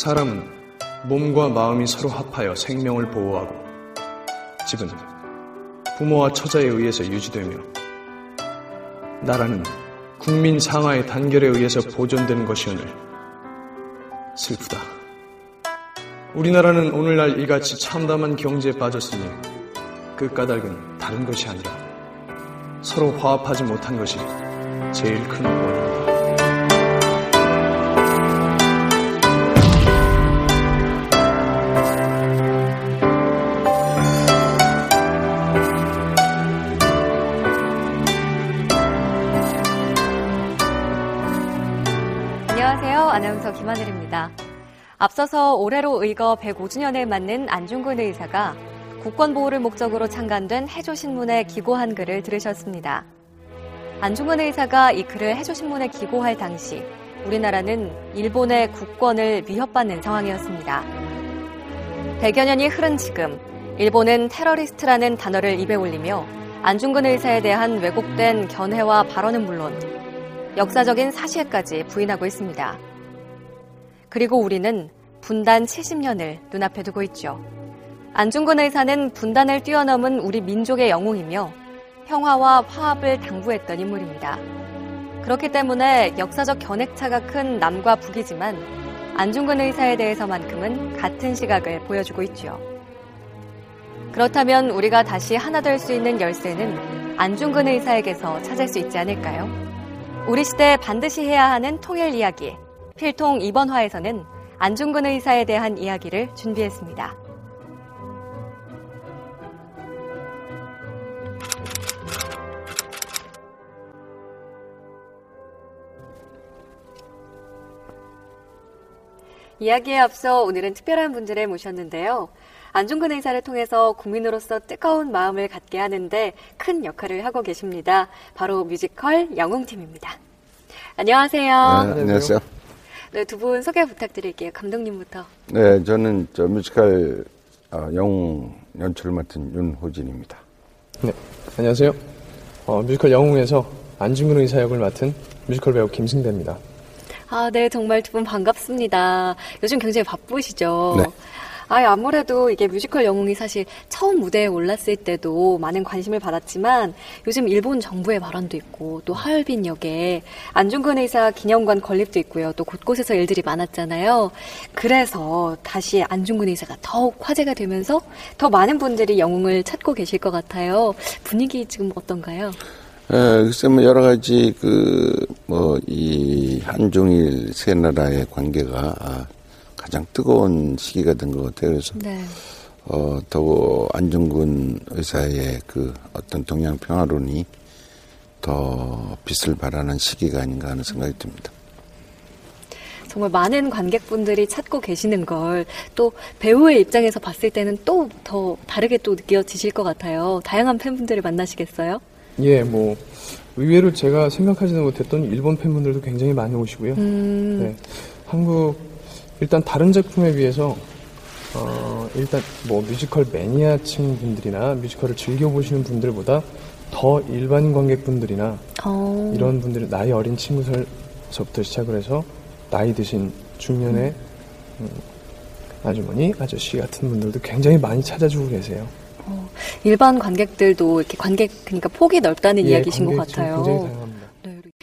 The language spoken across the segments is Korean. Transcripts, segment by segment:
사람은 몸과 마음이 서로 합하여 생명을 보호하고 집은 부모와 처자에 의해서 유지되며 나라는 국민 상하의 단결에 의해서 보존되는 것이오늘 슬프다. 우리나라는 오늘날 이같이 참담한 경제에 빠졌으니 그 까닭은 다른 것이 아니라 서로 화합하지 못한 것이 제일 큰 원인이다. 앞서서 올해로 의거 105주년을 맞는 안중근 의사가 국권 보호를 목적으로 창간된 해조신문에 기고한 글을 들으셨습니다. 안중근 의사가 이 글을 해조신문에 기고할 당시 우리나라는 일본의 국권을 위협받는 상황이었습니다. 100여 년이 흐른 지금 일본은 테러리스트라는 단어를 입에 올리며 안중근 의사에 대한 왜곡된 견해와 발언은 물론 역사적인 사실까지 부인하고 있습니다. 그리고 우리는 분단 70년을 눈앞에 두고 있죠. 안중근 의사는 분단을 뛰어넘은 우리 민족의 영웅이며 평화와 화합을 당부했던 인물입니다. 그렇기 때문에 역사적 견해차가 큰 남과 북이지만 안중근 의사에 대해서만큼은 같은 시각을 보여주고 있죠. 그렇다면 우리가 다시 하나 될 수 있는 열쇠는 안중근 의사에게서 찾을 수 있지 않을까요? 우리 시대 반드시 해야 하는 통일 이야기. 필통 이번 화에서는 안중근 의사에 대한 이야기를 준비했습니다. 이야기에 앞서 오늘은 특별한 분들을 모셨는데요. 안중근 의사를 통해서 국민으로서 뜨거운 마음을 갖게 하는데 큰 역할을 하고 계십니다. 바로 뮤지컬 영웅팀입니다. 안녕하세요. 네, 안녕하세요. 네, 두 분 소개 부탁드릴게요. 감독님부터. 네, 저는 저 뮤지컬 어, 영웅 연출을 맡은 윤호진입니다. 네, 안녕하세요. 어, 뮤지컬 영웅에서 안중근 의사 역을 맡은 뮤지컬 배우 김승대입니다. 아, 네, 정말 두 분 반갑습니다. 요즘 굉장히 바쁘시죠? 네. 아, 아무래도 이게 뮤지컬 영웅이 사실 처음 무대에 올랐을 때도 많은 관심을 받았지만 요즘 일본 정부의 발언도 있고 또 하얼빈 역에 안중근 의사 기념관 건립도 있고요. 또 곳곳에서 일들이 많았잖아요. 그래서 다시 안중근 의사가 더욱 화제가 되면서 더 많은 분들이 영웅을 찾고 계실 것 같아요. 분위기 지금 어떤가요? 에, 글쎄 뭐 여러 가지 그 뭐 이 한중일 세 나라의 관계가 아, 가장 뜨거운 시기가 된 것 같아요. 그래서 네. 어, 더 안중근 의사의 그 어떤 동양 평화론이 더 빛을 발하는 시기가 아닌가 하는 생각이 듭니다. 정말 많은 관객분들이 찾고 계시는 걸 또 배우의 입장에서 봤을 때는 또 더 다르게 또 느껴지실 것 같아요. 다양한 팬분들을 만나시겠어요? 예, 뭐 의외로 제가 생각하지도 못했던 일본 팬분들도 굉장히 많이 오시고요. 음, 네, 한국 일단 다른 작품에 비해서 어, 일단 뭐 뮤지컬 매니아층 분들이나 뮤지컬을 즐겨 보시는 분들보다 더 일반 관객분들이나 어, 이런 분들이 나이 어린 친구들서부터 시작을 해서 나이 드신 중년의 음, 아주머니, 아저씨 같은 분들도 굉장히 많이 찾아주고 계세요. 어, 일반 관객들도 이렇게 관객 그러니까 폭이 넓다는 예, 이야기신 것 같아요.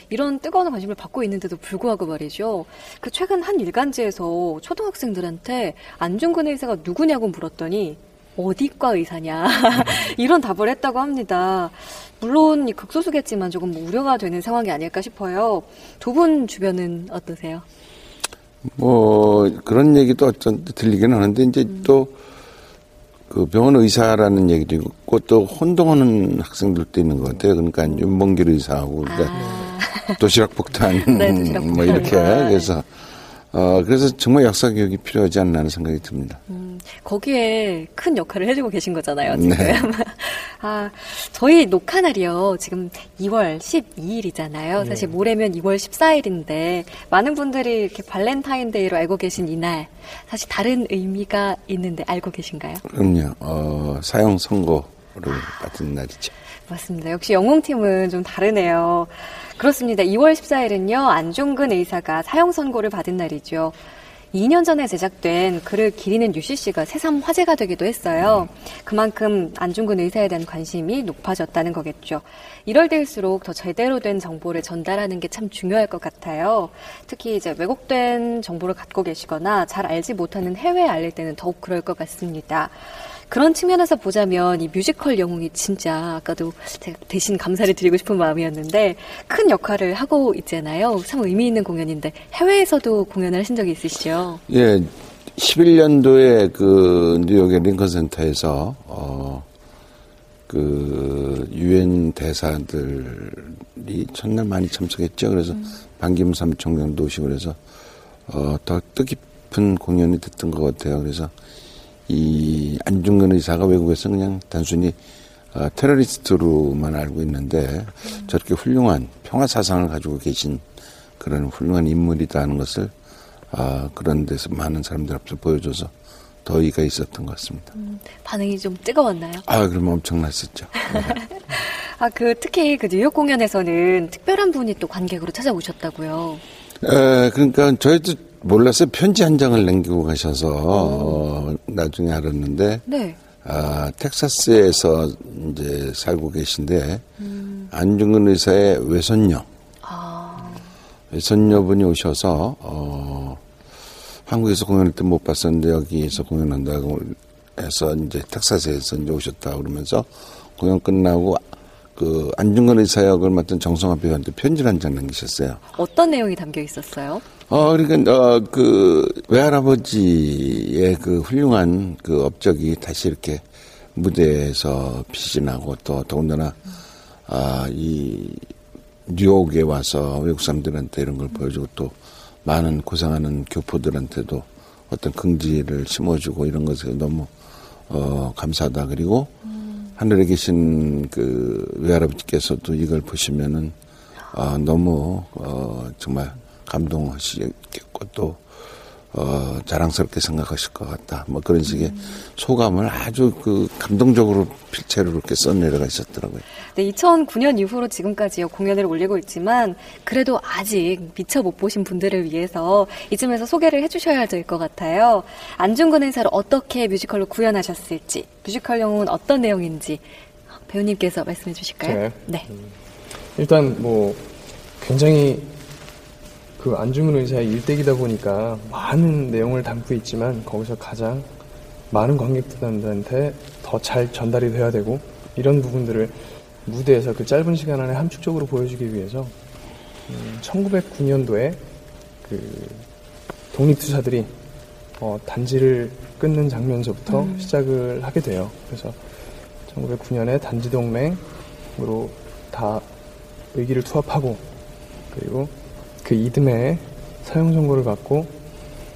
이런 뜨거운 관심을 받고 있는데도 불구하고 말이죠. 그 최근 한 일간지에서 초등학생들한테 안중근 의사가 누구냐고 물었더니 어디과 의사냐 이런 답을 했다고 합니다. 물론 이 극소수겠지만 조금 뭐 우려가 되는 상황이 아닐까 싶어요. 두 분 주변은 어떠세요? 뭐 그런 얘기도 어쩐 들리긴 하는데 이제 또그 병원 의사라는 얘기도 있고 또 혼동하는 학생들도 있는 것 같아요. 그러니까 윤봉길 의사하고 그러니까 도시락 폭탄 네, 도시락 뭐 폭탄. 이렇게 그래서 어 그래서 정말 역사 교육이 필요하지 않나 하는 생각이 듭니다. 음, 거기에 큰 역할을 해주고 계신 거잖아요, 지금. 네. 아, 저희 녹화 날이요. 지금 2월 12일이잖아요. 사실 모레면 2월 14일인데, 많은 분들이 이렇게 발렌타인데이로 알고 계신 이날, 사실 다른 의미가 있는데 알고 계신가요? 그럼요. 어 사형 선고를 받은 날이죠. 맞습니다. 역시 영웅팀은 좀 다르네요. 그렇습니다. 2월 14일은요, 안중근 의사가 사형 선고를 받은 날이죠. 2년 전에 제작된 글을 기리는 UCC가 새삼 화제가 되기도 했어요. 그만큼 안중근 의사에 대한 관심이 높아졌다는 거겠죠. 이럴 때일수록 더 제대로 된 정보를 전달하는 게 참 중요할 것 같아요. 특히 이제 왜곡된 정보를 갖고 계시거나 잘 알지 못하는 해외에 알릴 때는 더욱 그럴 것 같습니다. 그런 측면에서 보자면 이 뮤지컬 영웅이 진짜 아까도 제가 대신 감사를 드리고 싶은 마음이었는데 큰 역할을 하고 있잖아요. 참 의미 있는 공연인데 해외에서도 공연을 하신 적이 있으시죠? 예, 11년도에 그 뉴욕의 링컨 센터에서 어, 그 유엔 대사들이 첫날 많이 참석했죠. 그래서 반기문 사무총장도 오시고 그래서 어, 더 뜻깊은 공연이 됐던 것 같아요. 그래서 이 안중근 의사가 외국에서 그냥 단순히 어, 테러리스트로만 알고 있는데 저렇게 훌륭한 평화 사상을 가지고 계신 그런 훌륭한 인물이다 하는 것을 아, 그런 데서 많은 사람들 앞에서 보여줘서 더 의의가 있었던 것 같습니다. 반응이 좀 뜨거웠나요? 아, 그러면 엄청났었죠. 네. 아, 그 특히 그 뉴욕 공연에서는 특별한 분이 또 관객으로 찾아오셨다고요. 에, 그러니까 저희도 몰랐어요. 편지 한 장을 남기고 가셔서 어, 나중에 알았는데 네. 아, 텍사스에서 이제 살고 계신데 안중근 의사의 외손녀 아, 외손녀분이 오셔서 어, 한국에서 공연할 때 못 봤었는데 여기에서 공연한다고 해서 이제 텍사스에서 이제 오셨다 그러면서 공연 끝나고 그 안중근 의사 역을 맡은 정성화 배우한테 편지를 한 장 남기셨어요. 어떤 내용이 담겨 있었어요? 어, 그러니까, 어, 그, 외할아버지의 그 훌륭한 그 업적이 다시 이렇게 무대에서 빛이 나고 또 더군다나, 아, 이, 뉴욕에 와서 외국 사람들한테 이런 걸 보여주고 또 많은 고생하는 교포들한테도 어떤 긍지를 심어주고 이런 것에 너무, 어, 감사하다. 그리고 하늘에 계신 그 외할아버지께서도 이걸 보시면은 아, 너무 어, 정말 감동하시겠고 또 어, 자랑스럽게 생각하실 것 같다. 뭐 그런 식의 소감을 아주 그 감동적으로 필체로 이렇게 써내려가 있었더라고요. 네, 2009년 이후로 지금까지요 공연을 올리고 있지만 그래도 아직 미처 못 보신 분들을 위해서 이쯤에서 소개를 해주셔야 될 것 같아요. 안중근 의사를 어떻게 뮤지컬로 구현하셨을지, 뮤지컬 영웅은 어떤 내용인지 배우님께서 말씀해 주실까요? 제가요? 네. 일단 뭐 굉장히 그 안중근 의사의 일대기다 보니까 많은 내용을 담고 있지만 거기서 가장 많은 관객분들한테 더 잘 전달이 돼야 되고 이런 부분들을 무대에서 그 짧은 시간 안에 함축적으로 보여주기 위해서 음, 1909년도에 그 독립투사들이 어, 단지를 끊는 장면서부터 시작을 하게 돼요. 그래서 1909년에 단지 동맹으로 다 의기를 투합하고 그리고 그 이듬해 사형 선고를 받고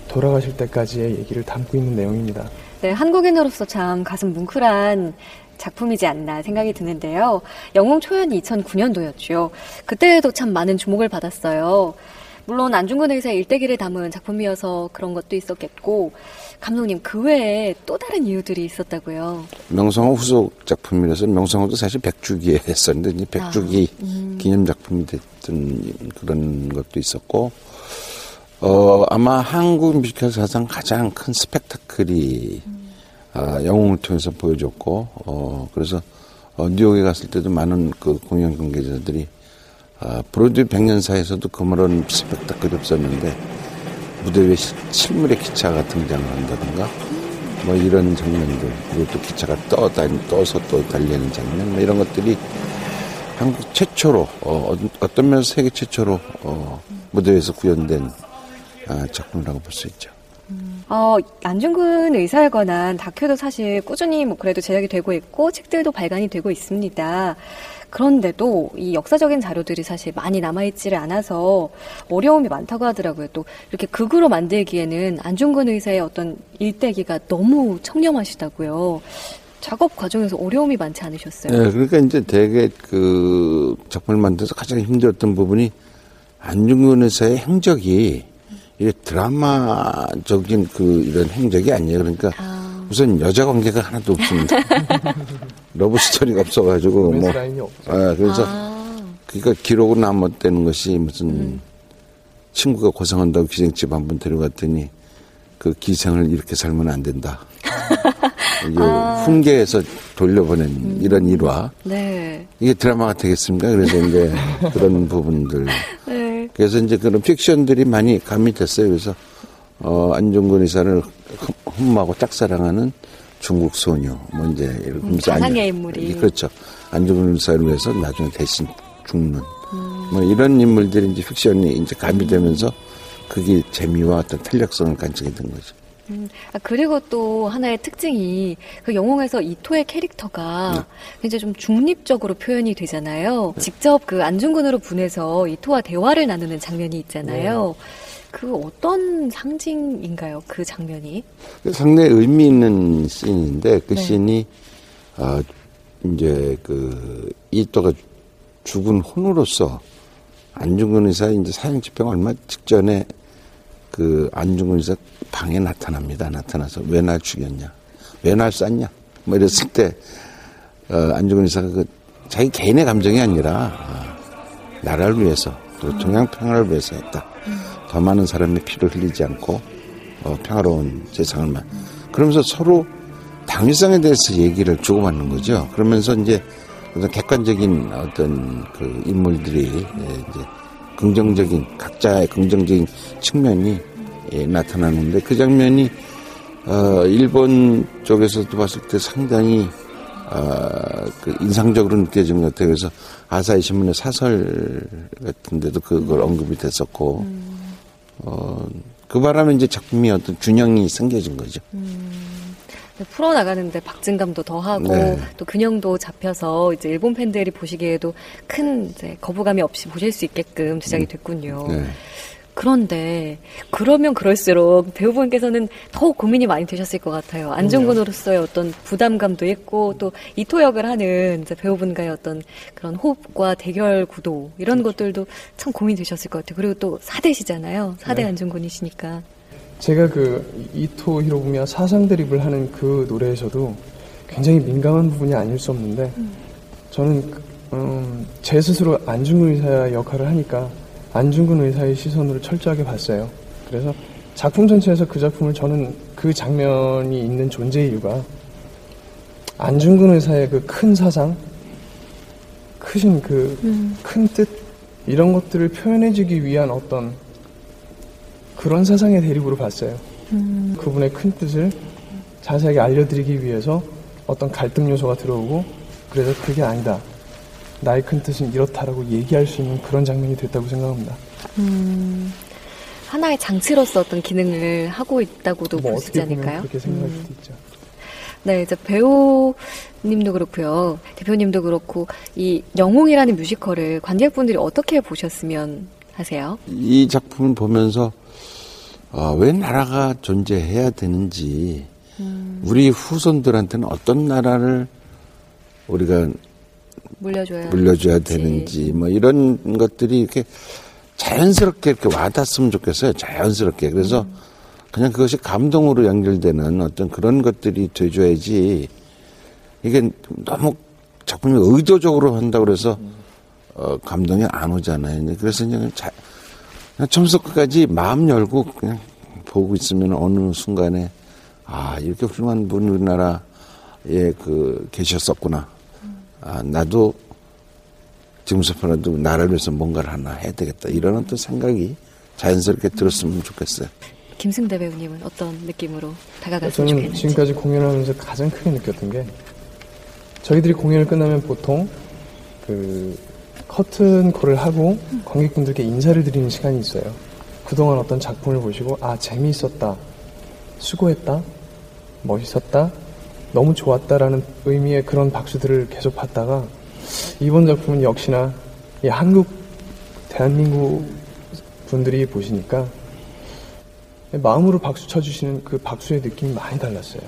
돌아가실 때까지의 얘기를 담고 있는 내용입니다. 네, 한국인으로서 참 가슴 뭉클한 작품이지 않나 생각이 드는데요. 영웅 초연이 2009년도였죠. 그때도 참 많은 주목을 받았어요. 물론 안중근 의사의 일대기를 담은 작품이어서 그런 것도 있었겠고 감독님 그 외에 또 다른 이유들이 있었다고요. 명성호 후속 작품이라서 명성호도 사실 백주기에 했었는데 이제 백주기 아, 음. 기념 작품이 됐던 그런 것도 있었고 어, 아마 한국 뮤지컬 사상 가장 큰 스펙타클이 아, 영웅을 통해서 보여줬고, 어, 그래서 어, 뉴욕에 갔을 때도 많은 그 공연 관계자들이 아, 브로드웨이 백년사에서도 그런 스펙타클이 없었는데 무대 위에 시- 실물의 기차가 등장을 한다든가 뭐 이런 장면들 그리고 또 기차가 떠 다니 떠서 또 달리는 장면 뭐 이런 것들이 한국 최초로 어, 어떤 면에서 세계 최초로 어, 무대 위에서 구현된 아, 작품이라고 볼 수 있죠. 어, 안중근 의사에 관한 다큐도 사실 꾸준히 뭐 그래도 제작이 되고 있고 책들도 발간이 되고 있습니다. 그런데도 이 역사적인 자료들이 사실 많이 남아있지를 않아서 어려움이 많다고 하더라고요. 또 이렇게 극으로 만들기에는 안중근 의사의 어떤 일대기가 너무 청렴하시다고요. 작업 과정에서 어려움이 많지 않으셨어요? 네, 그러니까 이제 대개 그 작품을 만들어서 가장 힘들었던 부분이 안중근 의사의 행적이 이게 드라마적인 그 이런 행적이 아니에요. 그러니까 아. 우선 여자 관계가 하나도 없습니다. 러브 스토리가 없어가지고 뭐. 아, 그래서 아, 그러니까 기록으로 남았다는 것이 무슨 친구가 고생한다고 기생집 한 번 데려갔더니 그 기생을 이렇게 살면 안 된다. 이게 훈계해서 돌려보낸 이런 일화. 네. 이게 드라마가 되겠습니까? 그래서 이제 그런 부분들. 네. 그래서 이제 그런 픽션들이 많이 가미됐어요. 그래서 어, 안중근 의사를 흠- 흠모하고 짝사랑하는 중국 소녀, 뭐 이제 하면서 가상의 안- 인물이. 그렇죠. 안중근 의사를 위해서 나중에 대신 죽는 뭐 이런 인물들이 이제 픽션이 이제 가미되면서 그게 재미와 어떤 탄력성을 간직이 된 거죠. 음, 아, 그리고 또 하나의 특징이 그 영웅에서 이토의 캐릭터가 굉장히 좀 중립적으로 표현이 되잖아요. 직접 그 안중근으로 분해서 이토와 대화를 나누는 장면이 있잖아요. 그 어떤 상징인가요? 그 장면이? 상당히 의미 있는 씬인데 그 네. 씬이 아 이제 그 이또가 죽은 혼으로서 안중근 의사 이제 사형 집행 얼마 직전에 그 안중근 의사 방에 나타납니다. 나타나서 왜 날 죽였냐, 왜 날 쐈냐, 뭐 이랬을 때 어, 안중근 의사가 그 자기 개인의 감정이 아니라 아, 나라를 위해서 그리고 동양 평화를 위해서 했다. 더 많은 사람의 피를 흘리지 않고 어, 평화로운 세상을 만. 그러면서 서로 당위성에 대해서 얘기를 주고받는 거죠. 그러면서 이제 어떤 객관적인 어떤 그 인물들이 예, 이제 긍정적인 각자의 긍정적인 측면이 예, 나타나는데 그 장면이 어, 일본 쪽에서도 봤을 때 상당히 어, 그 인상적으로 느껴지는 것 같아요. 그래서 아사히 신문의 사설 같은 데도 그걸 언급이 됐었고, 어, 그 바람에 이제 작품이 어떤 균형이 생겨진 거죠. 풀어나가는데 박진감도 더하고 네. 또 균형도 잡혀서 이제 일본 팬들이 보시기에도 큰 이제 거부감이 없이 보실 수 있게끔 제작이 됐군요. 네. 그런데 그러면 그럴수록 배우분께서는 더욱 고민이 많이 되셨을 것 같아요. 안중근으로서의 어떤 부담감도 있고 또 이토 역을 하는 배우분과의 어떤 그런 호흡과 대결 구도 이런 것들도 참 고민이 되셨을 것 같아요. 그리고 또 사대시잖아요. 사대 안중근이시니까. 제가 그 이토 히로부미와 사상 대립을 하는 그 노래에서도 굉장히 민감한 부분이 아닐 수 없는데 저는 그, 음, 제 스스로 안중근 의사 역할을 하니까 안중근 의사의 시선으로 철저하게 봤어요. 그래서 작품 전체에서 그 작품을 저는 그 장면이 있는 존재 이유가 안중근 의사의 그 큰 사상, 크신 그큰뜻 이런 것들을 표현해주기 위한 어떤 그런 사상의 대립으로 봤어요. 그분의 큰 뜻을 자세하게 알려드리기 위해서 어떤 갈등 요소가 들어오고 그래서 그게 아니다. 나의 큰 뜻은 이렇다라고 얘기할 수 있는 그런 장면이 됐다고 생각합니다. 음, 하나의 장치로서 어떤 기능을 하고 있다고도 뭐 볼수 있지 않을까요? 그렇게 생각할 음. 수도 있죠. 네, 이제 배우님도 그렇고요. 대표님도 그렇고 이 영웅이라는 뮤지컬을 관객분들이 어떻게 보셨으면 하세요? 이 작품을 보면서 아, 왜 나라가 존재해야 되는지 우리 후손들한테는 어떤 나라를 우리가 물려줘야 물려줘야. 되는지 뭐 이런 것들이 이렇게 자연스럽게 이렇게 와닿았으면 좋겠어요. 자연스럽게. 그래서 그냥 그것이 감동으로 연결되는 어떤 그런 것들이 돼줘야지 이게 너무 작품이 의도적으로 한다고 그래서 어, 감동이 안 오잖아요. 그래서 그냥 자, 처음부터 끝까지 마음 열고 그냥 보고 있으면 어느 순간에 아 이렇게 훌륭한 분이 우리나라에 그 계셨었구나. 아 나도 지금서라도 나라를 위해서 뭔가를 하나 해야 되겠다 이런 어떤 생각이 자연스럽게 들었으면 좋겠어요. 김승대 배우님은 어떤 느낌으로 다가갔으면 저는 좋겠는지. 지금까지 공연하면서 가장 크게 느꼈던 게 저희들이 공연을 끝나면 보통 그 커튼 콜을 하고 관객분들께 인사를 드리는 시간이 있어요. 그동안 어떤 작품을 보시고 아 재미있었다, 수고했다, 멋있었다, 너무 좋았다라는 의미의 그런 박수들을 계속 받다가 이번 작품은 역시나 이 한국 대한민국 분들이 보시니까 마음으로 박수 쳐주시는 그 박수의 느낌이 많이 달랐어요.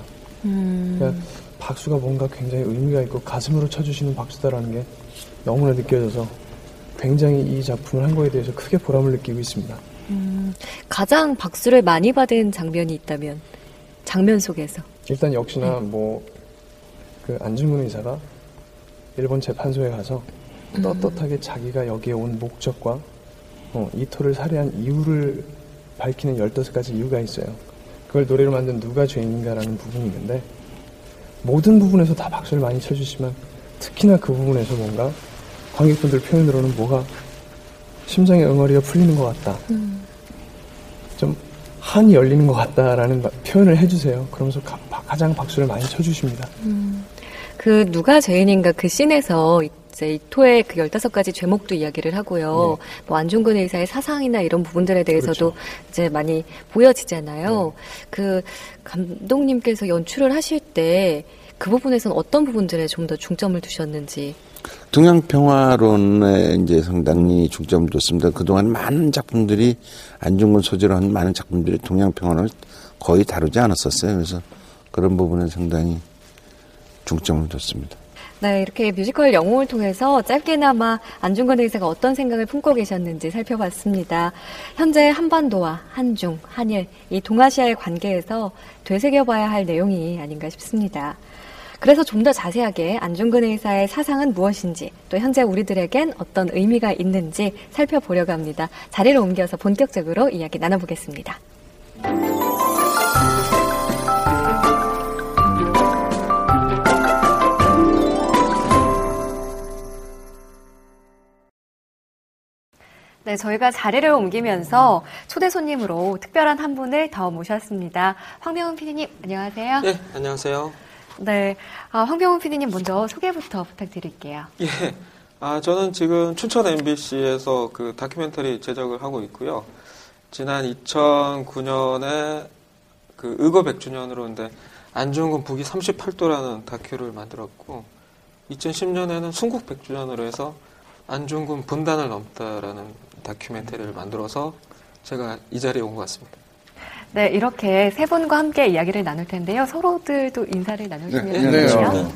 음, 그러니까 박수가 뭔가 굉장히 의미가 있고 가슴으로 쳐주시는 박수다라는 게 너무나 느껴져서 굉장히 이 작품을 한 거에 대해서 크게 보람을 느끼고 있습니다. 음, 가장 박수를 많이 받은 장면이 있다면 장면 속에서 일단 역시나 뭐 그 안중근 의사가 일본 재판소에 가서 떳떳하게 자기가 여기에 온 목적과 어, 이토를 살해한 이유를 밝히는 15가지 이유가 있어요. 그걸 노래로 만든 누가 죄인인가라는 부분이 있는데 모든 부분에서 다 박수를 많이 쳐주시면 특히나 그 부분에서 뭔가 관객분들 표현으로는 뭐가 심장의 응어리가 풀리는 것 같다. 좀 한이 열리는 것 같다라는 마- 표현을 해주세요. 그러면서 가, 장 박수를 많이 쳐주십니다. 그 누가 죄인인가 그 씬에서 이제 이토의 그 15가지 죄목도 이야기를 하고요. 뭐 안중근 의사의 사상이나 이런 부분들에 대해서도 그렇죠. 이제 많이 보여지잖아요. 그 감독님께서 연출을 하실 때 그 부분에서는 어떤 부분들에 좀 더 중점을 두셨는지. 동양 평화론에 이제 상당히 중점을 뒀습니다. 그동안 많은 작품들이 안중근 소재로 한 많은 작품들이 동양 평화론을 거의 다루지 않았었어요. 그래서 그런 부분에 상당히 중점을 뒀습니다. 네, 이렇게 뮤지컬 영웅을 통해서 짧게나마 안중근 의사가 어떤 생각을 품고 계셨는지 살펴봤습니다. 현재 한반도와 한중, 한일, 이 동아시아의 관계에서 되새겨봐야 할 내용이 아닌가 싶습니다. 그래서 좀 더 자세하게 안중근 의사의 사상은 무엇인지, 또 현재 우리들에겐 어떤 의미가 있는지 살펴보려고 합니다. 자리를 옮겨서 본격적으로 이야기 나눠보겠습니다. 네, 저희가 자리를 옮기면서 초대 손님으로 특별한 한 분을 더 모셨습니다. 황명훈 PD님, 안녕하세요. 네, 안녕하세요. 네, 아, 황병훈 PD님 먼저 소개부터 부탁드릴게요. 예. 아, 저는 지금 춘천 MBC에서 그 다큐멘터리 제작을 하고 있고요. 지난 2009년에 그 의거 100주년으로 인데 안중근 북이 38도라는 다큐를 만들었고 2010년에는 순국 100주년으로 해서 안중근 분단을 넘다라는 다큐멘터리를 만들어서 제가 이 자리에 온 것 같습니다. 네, 이렇게 세 분과 함께 이야기를 나눌 텐데요. 서로들도 인사를 나누시면 네, 네, 좋겠네요. 네.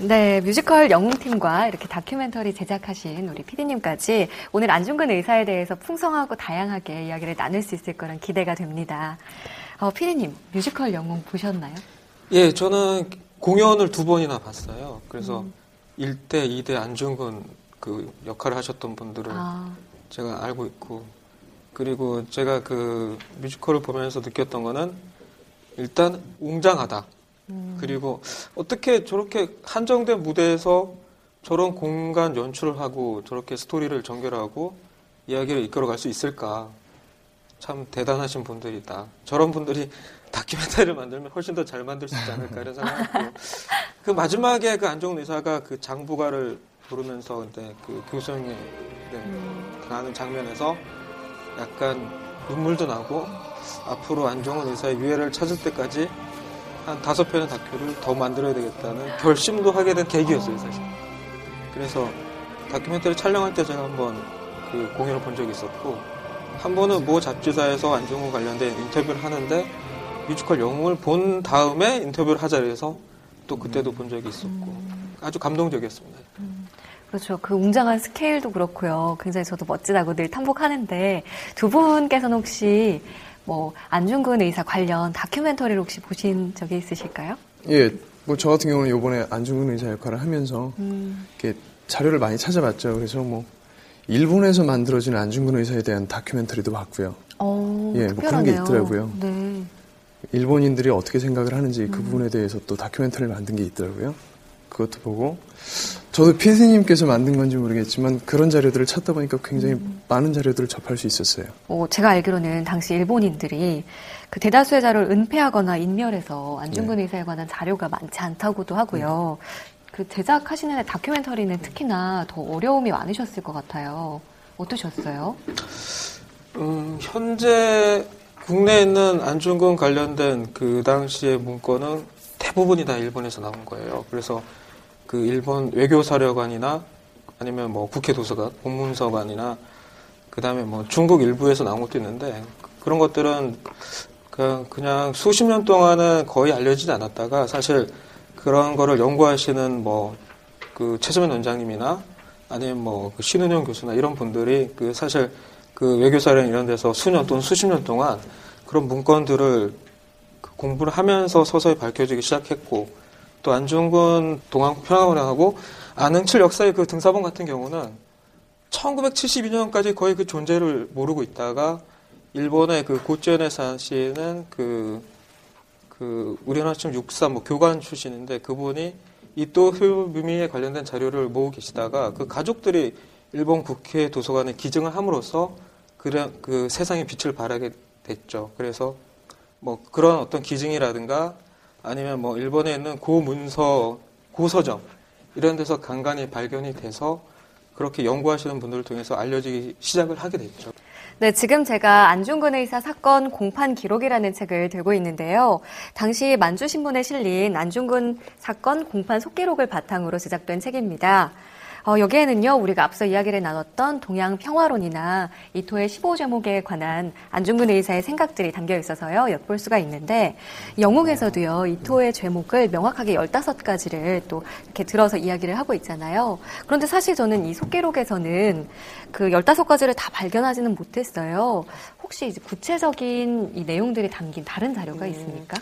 네, 뮤지컬 영웅팀과 이렇게 다큐멘터리 제작하신 우리 PD님까지 오늘 안중근 의사에 대해서 풍성하고 다양하게 이야기를 나눌 수 있을 거란 기대가 됩니다. 어, PD님, 뮤지컬 영웅 보셨나요? 예, 저는 공연을 두 번이나 봤어요. 그래서 1대, 2대 안중근 그 역할을 하셨던 분들을 아, 제가 알고 있고 그리고 제가 그 뮤지컬을 보면서 느꼈던 거는 일단 웅장하다. 그리고 어떻게 저렇게 한정된 무대에서 저런 공간 연출을 하고 저렇게 스토리를 전개하고 이야기를 이끌어갈 수 있을까? 참 대단하신 분들이다. 저런 분들이 다큐멘터리를 만들면 훨씬 더 잘 만들 수 있지 않을까 이런 생각했고 그 마지막에 그 안정훈 의사가 그 장부가를 부르면서 근데 그 교수형이 네, 가는 장면에서 약간 눈물도 나고 앞으로 안정훈 의사의 유해를 찾을 때까지 한 다섯 편의 다큐를 더 만들어야 되겠다는 결심도 하게 된 계기였어요 사실. 그래서 다큐멘터리 촬영할 때 제가 한번 그 공연을 본 적이 있었고 한 번은 모 잡지사에서 안중근 관련된 인터뷰를 하는데 뮤지컬 영웅을 본 다음에 인터뷰를 하자 그래서 또 그때도 본 적이 있었고 아주 감동적이었습니다. 그렇죠. 그 웅장한 스케일도 그렇고요. 굉장히 저도 멋지다고 늘 탄복하는데 두 분께서는 혹시 뭐 안중근 의사 관련 다큐멘터리를 혹시 보신 적이 있으실까요? 예, 뭐 저 같은 경우는 이번에 안중근 의사 역할을 하면서 음, 이렇게 자료를 많이 찾아봤죠. 그래서 뭐 일본에서 만들어진 안중근 의사에 대한 다큐멘터리도 봤고요. 어, 예, 뭐 그런 게 있더라고요. 네. 일본인들이 어떻게 생각을 하는지 그 부분에 대해서 또 다큐멘터리를 만든 게 있더라고요. 그것도 보고 저도 피디님께서 만든 건지 모르겠지만 그런 자료들을 찾다 보니까 굉장히 많은 자료들을 접할 수 있었어요. 어, 제가 알기로는 당시 일본인들이 그 대다수의 자료를 은폐하거나 인멸해서 안중근 의사에 관한 자료가 많지 않다고도 하고요. 그 제작하시는 다큐멘터리는 특히나 더 어려움이 많으셨을 것 같아요. 어떠셨어요? 음, 현재 국내에 있는 안중근 관련된 그 당시의 문건은 대부분이 다 일본에서 나온 거예요. 그래서 그 일본 외교사령관이나 아니면 뭐 국회 도서관, 공문서관이나 그 다음에 뭐 중국 일부에서 나온 것도 있는데 그런 것들은 그냥, 그냥 수십 년 동안은 거의 알려지지 않았다가 사실 그런 거를 연구하시는 뭐 그 최소면 원장님이나 아니면 뭐 그 신은영 교수나 이런 분들이 그 사실 그 외교사령 이런 데서 수년 또는 수십 년 동안 그런 문건들을 그 공부를 하면서 서서히 밝혀지기 시작했고 또 안중근 동안국 평화문화하고 안흥칠 역사의 그 등사본 같은 경우는 1972년까지 거의 그 존재를 모르고 있다가 일본의 그 고전에 사시는 그, 그, 우리나라 지금 육사 뭐 교관 출신인데 그분이 이또 효미에 관련된 자료를 모으고 계시다가 그 가족들이 일본 국회 도서관에 기증을 함으로써 그런 그 세상에 빛을 발하게 됐죠. 그래서 뭐 그런 어떤 기증이라든가 아니면 뭐 일본에 있는 고문서, 고서점 이런 데서 간간히 발견이 돼서 그렇게 연구하시는 분들을 통해서 알려지기 시작을 하게 됐죠. 네, 지금 제가 안중근 의사 사건 공판 기록이라는 책을 들고 있는데요. 당시 만주신문에 실린 안중근 사건 공판 속기록을 바탕으로 제작된 책입니다. 어, 여기에는요, 우리가 앞서 이야기를 나눴던 동양 평화론이나 이토의 15제목에 관한 안중근 의사의 생각들이 담겨 있어서요, 엿볼 수가 있는데, 영웅에서도요, 이토의 제목을 명확하게 15가지를 또 이렇게 들어서 이야기를 하고 있잖아요. 그런데 사실 저는 이 속기록에서는 그 15가지를 다 발견하지는 못했어요. 혹시 이제 구체적인 이 내용들이 담긴 다른 자료가 있습니까?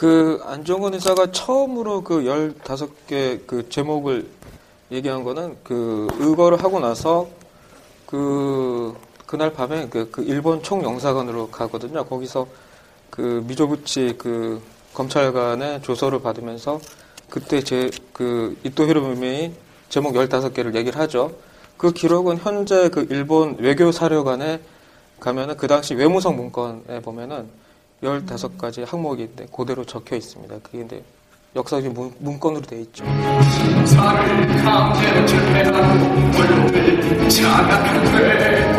그 안종근 의사가 처음으로 그 15개 그 제목을 얘기한 거는 그 의거를 하고 나서 그 그날 밤에 그, 그 일본 총영사관으로 가거든요. 거기서 그 미조부치 그 검찰관의 조서를 받으면서 그때 제 그 이토 히로부미 제목 15개를 얘기를 하죠. 그 기록은 현재 그 일본 외교 사료관에 가면은 그 당시 외무성 문건에 보면은 15가지 항목이 그대로 적혀 있습니다. 그게 이제 역사적인 문, 문건으로 되어 있죠. 원로를 장악한되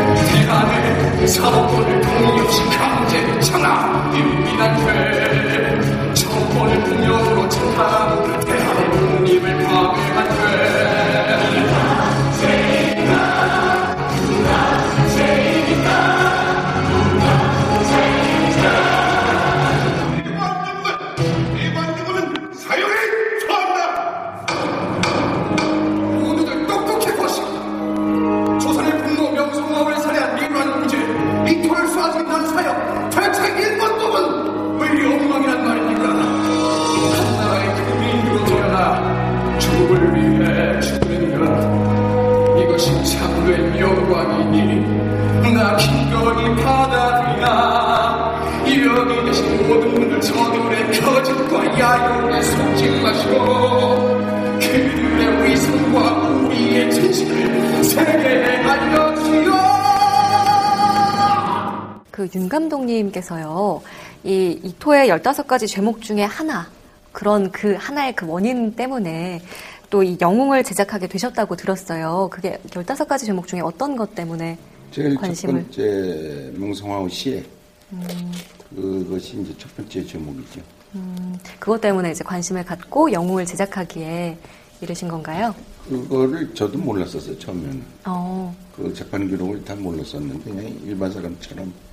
이 이토의 15가지 제목 중에 하나, 그런 그 하나의 그 원인 때문에 또 이 영웅을 제작하게 되셨다고 들었어요. 그게 15가지 제목 중에 어떤 것 때문에 제일 관심을? 첫 번째 명성황후 시에 음. 그것이 이제 첫 번째 제목이죠. 음, 그것 때문에 이제 관심을 갖고 영웅을 제작하기에 이르신 건가요? 그거를 저도 몰랐었어요 처음에는. 어. 그 재판 기록을 다 몰랐었는데 일반 사람처럼 어,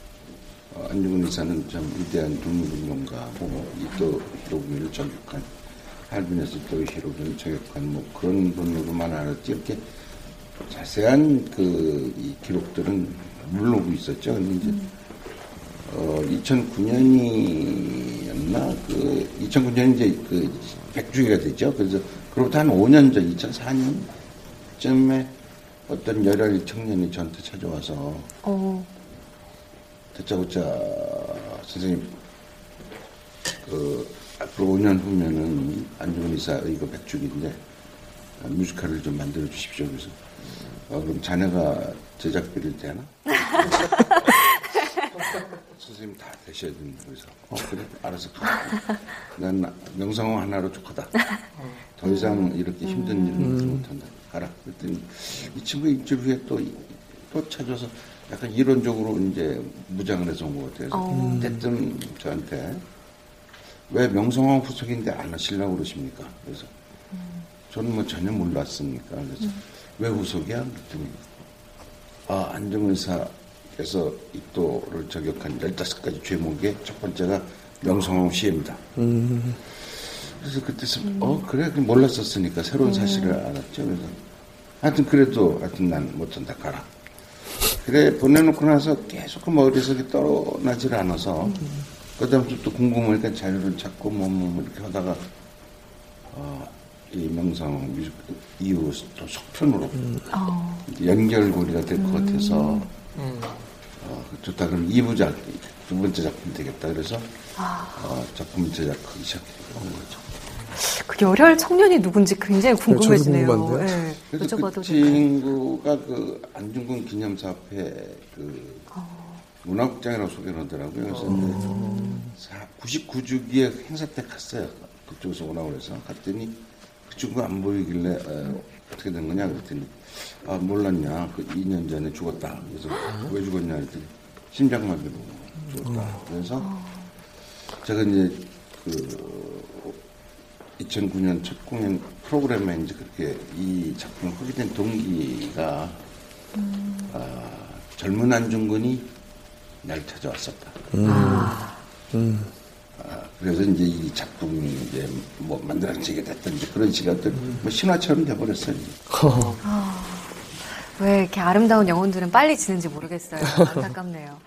안중근 의사는 참 위대한 독립운동가고 이또 히로부미를 저격한 할빈에서 또 히로부미를 저격한 뭐 그런 분으로만 알았지 이렇게 자세한 그 기록들은 물르고 있었죠. 근데 이제 어, 2009년이었나 그 2009년 이제 그 100주기가 됐죠. 그래서 그로부터 한 5년 전 2004년쯤에 어떤 열혈 청년이 저한테 찾아와서 어, 다짜고짜 선생님 그 앞으로 5년 후면은 안중근 의사 의거 100주기인데 뮤지컬을 좀 만들어 주십시오. 그래서 어, 그럼 자네가 제작비를 대나? 선생님 다 되셔야 된다. 그래서 어, 그래 알아서 가. 난 명성황 하나로 족하다. 더 이상 이렇게 힘든 일을 못한다. 가라. 그랬더니 이 친구 일주일 후에 또, 또 찾아서 약간 이론적으로 이제 무장을 해서 온 것 같아요. 그래서 어쨌든 저한테 왜 명성황 후속인데 안 하시려고 그러십니까? 그래서 저는 뭐 전혀 몰랐으니까. 그래서 왜 후속이야? 그랬더니 아, 안정의사께서 입도를 저격한 15가지 죄목의 첫 번째가 명성황 시해입니다. 그래서 그때서 어 그래 그럼 몰랐었으니까 새로운 사실을 알았죠. 그래서 하여튼 그래도 하여튼 난 못한다 가라. 그래 보내놓고 나서 계속 그 이렇게 떠나질 않아서 그다음부터 또 궁금하니까 자료를 찾고 뭐, 뭐, 뭐 이렇게 하다가 어, 이 명성 뮤직 이후 또 속편으로 연결고리가 될 것 같아서 어, 좋다. 그럼 2부작 두 번째 작품 되겠다. 그래서 어, 작품 제작하기 시작한 거죠. 그 열혈 청년이 누군지 굉장히 궁금해지네요. 궁금한데요? 네, 그래서 여쭤봐도 그 될까요? 친구가 그 안중근 기념사업회 그 문화국장이라고 소개를 하더라고요. 그래서 이제 99주기에 행사 때 갔어요. 그쪽에서 오라고 그래서 갔더니 그 친구가 안 보이길래 어, 어떻게 된 거냐 그랬더니 아 몰랐냐 그 2년 전에 죽었다. 그래서 왜 죽었냐 그랬더니 심장마비로 죽었다. 그래서 제가 이제 그 2009년 첫 공연 프로그램에 이제 그렇게 이 작품을 하게 된 동기가 아, 젊은 안중근이 날 찾아왔었다. 아, 그래서 이제 이 작품이 이제 뭐 만들어지게 됐던 그런 시간들 뭐 신화처럼 돼버렸어요. 왜 이렇게 아름다운 영혼들은 빨리 지는지 모르겠어요. 안타깝네요.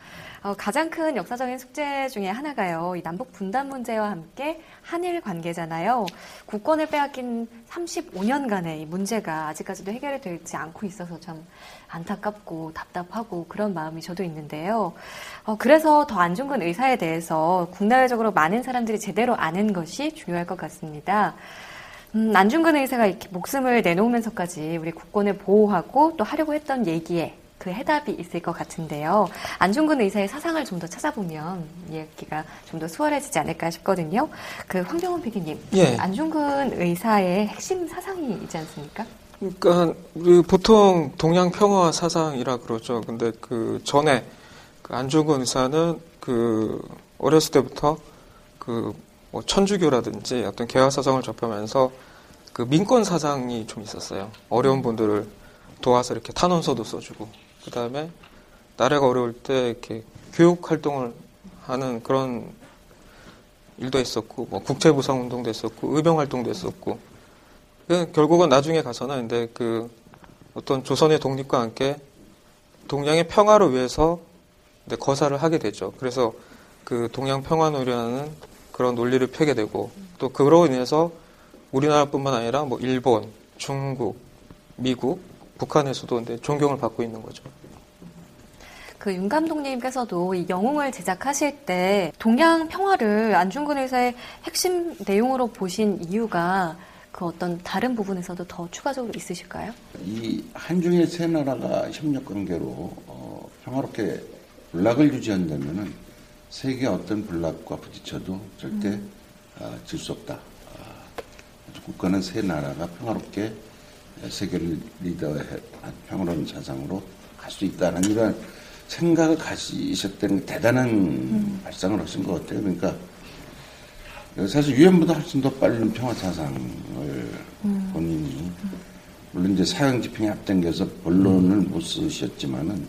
어, 가장 큰 역사적인 숙제 중에 하나가요. 이 남북 분단 문제와 함께 한일 관계잖아요. 국권을 빼앗긴 35년간의 이 문제가 아직까지도 해결이 되지 않고 있어서 참 안타깝고 답답하고 그런 마음이 저도 있는데요. 어, 그래서 더 안중근 의사에 대해서 국내외적으로 많은 사람들이 제대로 아는 것이 중요할 것 같습니다. 음, 안중근 의사가 이렇게 목숨을 내놓으면서까지 우리 국권을 보호하고 또 하려고 했던 얘기에 그 해답이 있을 것 같은데요. 안중근 의사의 사상을 좀 더 찾아보면 이야기가 좀 더 수월해지지 않을까 싶거든요. 그 황병훈 PD님, 예. 안중근 의사의 핵심 사상이 있지 않습니까? 그러니까 우리 보통 동양 평화 사상이라 그러죠. 근데 그 전에 그 안중근 의사는 그 어렸을 때부터 그 뭐 천주교라든지 어떤 개화 사상을 접하면서 그 민권 사상이 좀 있었어요. 어려운 분들을 도와서 이렇게 탄원서도 써주고 그 다음에 나라가 어려울 때 이렇게 교육 활동을 하는 그런 일도 했었고 뭐 국제부상 운동도 했었고 의병 활동도 했었고 그 결국은 나중에 가서는 근데 그 어떤 조선의 독립과 함께 동양의 평화를 위해서 거사를 하게 되죠. 그래서 그 동양 평화 논리라는 그런 논리를 펴게 되고 또 그로 인해서 우리나라뿐만 아니라 뭐 일본, 중국, 미국, 북한에서도 근데 존경을 받고 있는 거죠. 그 윤 감독님께서도 이 영웅을 제작하실 때 동양 평화를 안중근 의사의 핵심 내용으로 보신 이유가 그 어떤 다른 부분에서도 더 추가적으로 있으실까요? 이 한중의 세 나라가 협력 관계로 어, 평화롭게 불락을 유지한다면은 세계 어떤 불락과 부딪혀도 절대 아, 질수 없다. 아, 국가는 세 나라가 평화롭게 세계를 리더해 평화로운 사상으로 갈 수 있다는 이런 생각을 가지셨다는 게 대단한 발상을 하신 것 같아요. 그러니까 사실 유엔보다 훨씬 더 빠른 평화 사상을 본인이 물론 이제 사형 집행에 앞당겨서 본론을 못 쓰셨지만은